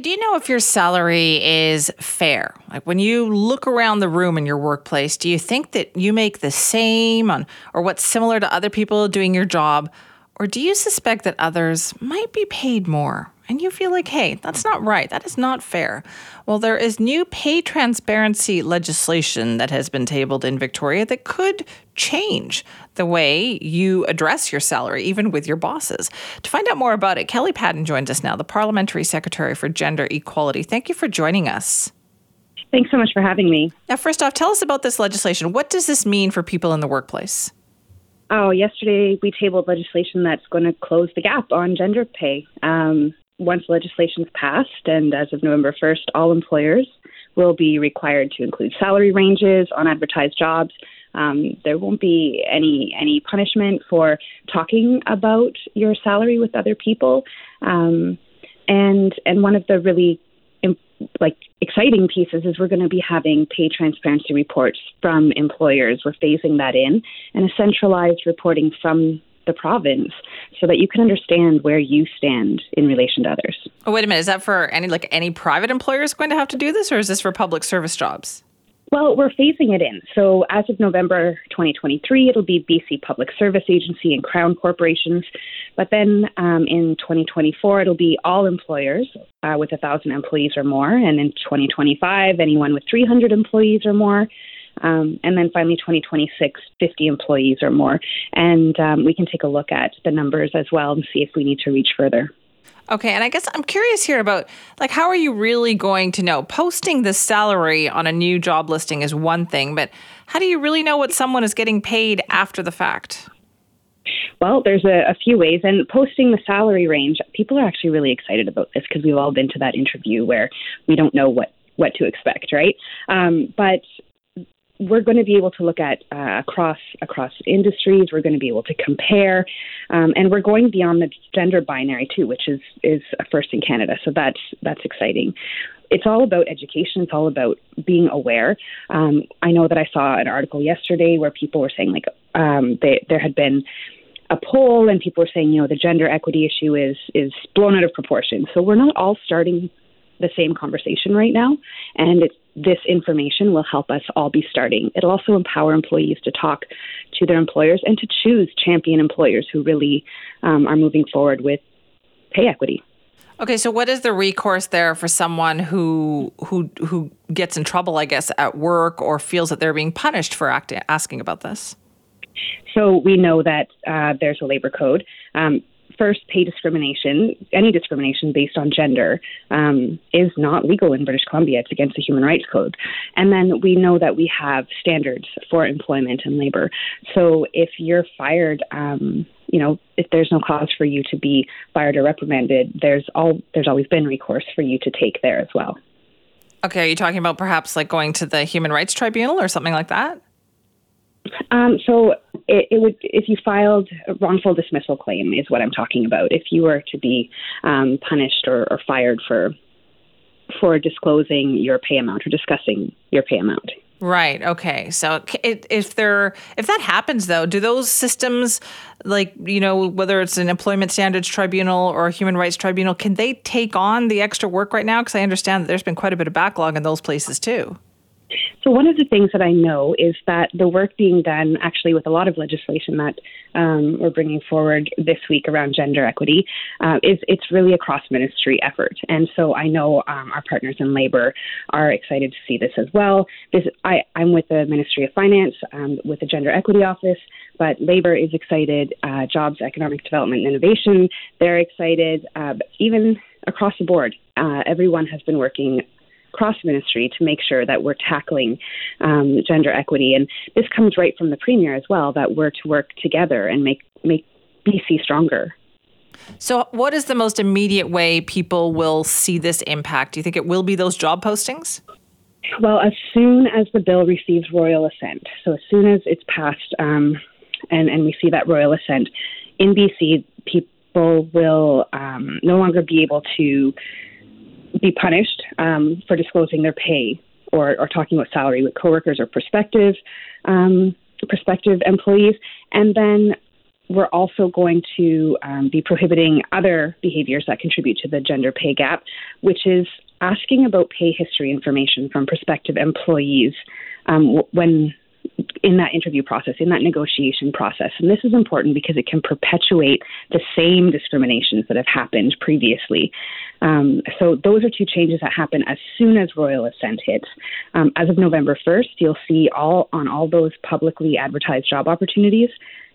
do you know if your salary is fair? Like when you look around the room in your workplace, do you think that you make the same on or what's similar to other people doing your job? Or do you suspect that others might be paid more? and you feel like, hey, that's not right. That is not fair. Well, there is new pay transparency legislation that has been tabled in Victoria that could change the way you address your salary, even with your bosses. To find out more about it, Kelly Patten joins us now, the Parliamentary Secretary for Gender Equality. Thank you for joining us. Thanks so much for having me. Now, first off, tell us about this legislation. What does this mean for people in the workplace? Oh, yesterday we tabled legislation that's going to close the gap on gender pay. Um, once legislation is passed, and as of November 1st, all employers will be required to include salary ranges on advertised jobs. Um, there won't be any any punishment for talking about your salary with other people, um, and and one of the really like exciting pieces is we're going to be having pay transparency reports from employers. We're phasing that in, and a centralized reporting from the province so that you can understand where you stand in relation to others. Oh, wait a minute. Is that for any like any private employers going to have to do this or is this for public service jobs? Well, we're phasing it in. So as of November 2023, it'll be BC Public Service Agency and Crown corporations. But then um, in 2024, it'll be all employers uh, with 1,000 employees or more. And in 2025, anyone with 300 employees or more. Um, and then finally, 2026, 50 employees or more. And um, we can take a look at the numbers as well and see if we need to reach further. Okay, and I guess I'm curious here about like how are you really going to know? Posting the salary on a new job listing is one thing, but how do you really know what someone is getting paid after the fact? Well, there's a, a, few ways, and posting the salary range, people are actually really excited about this because we've all been to that interview where we don't know what what to expect, right? Um, but we're going to be able to look at uh, across across industries. We're going to be able to compare, um, and we're going beyond the gender binary too, which is is a first in Canada. So that's that's exciting. It's all about education. It's all about being aware. Um, I know that I saw an article yesterday where people were saying like um, they, there had been a poll and people were saying you know the gender equity issue is is blown out of proportion. So we're not all starting the same conversation right now, and this information will help us all be starting. It'll also empower employees to talk to their employers and to choose champion employers who really um, are moving forward with pay equity. Okay, so what is the recourse there for someone who who who gets in trouble, I guess, at work or feels that they're being punished for acting, asking about this? So we know that uh, there's a labor code. Um, first, pay discrimination, any discrimination based on gender, um, is not legal in British Columbia. It's against the Human Rights Code. And then we know that we have standards for employment and labor. So if you're fired, um, you know, if there's no cause for you to be fired or reprimanded, there's all there's always been recourse for you to take there as well. Okay, are you talking about perhaps like going to the Human Rights Tribunal or something like that? Um, so it, it, would, if you filed a wrongful dismissal claim, is what I'm talking about. If you were to be um, punished or, or fired for for disclosing your pay amount or discussing your pay amount. Right. Okay. So if there if that happens though, do those systems like, you know, whether it's an employment standards tribunal or a human rights tribunal, can they take on the extra work right now because I understand that there's been quite a bit of backlog in those places too. So, one of the things that I know is that the work being done actually with a lot of legislation that um, we're bringing forward this week around gender equity uh, is it's really a cross ministry effort. And so I know um, our partners in labor are excited to see this as well. This, I, I'm with the Ministry of Finance, um, with the Gender Equity Office, but labor is excited, uh, jobs, economic development, and innovation, they're excited, uh, even across the board. Uh, everyone has been working cross ministry to make sure that we're tackling um, gender equity. And this comes right from the premier as well that we're to work together and make make BC stronger. So, what is the most immediate way people will see this impact? Do you think it will be those job postings? Well, as soon as the bill receives royal assent, so as soon as it's passed um, and, and we see that royal assent, in BC, people will um, no longer be able to be punished um, for disclosing their pay or, or talking about salary with coworkers or prospective um, prospective employees, and then we're also going to um, be prohibiting other behaviors that contribute to the gender pay gap, which is asking about pay history information from prospective employees um, when in that interview process, in that negotiation process. And this is important because it can perpetuate the same discriminations that have happened previously. Um, so those are two changes that happen as soon as Royal Assent hits. Um, as of November 1st, you'll see all on all those publicly advertised job opportunities,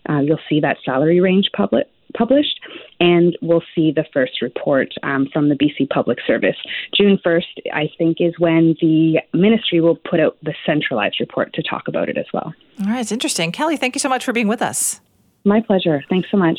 uh, you'll see that salary range public, published, and we'll see the first report um, from the BC Public Service. June 1st, I think, is when the ministry will put out the centralized report to talk about it as well. All right, it's interesting. Kelly, thank you so much for being with us. My pleasure. Thanks so much.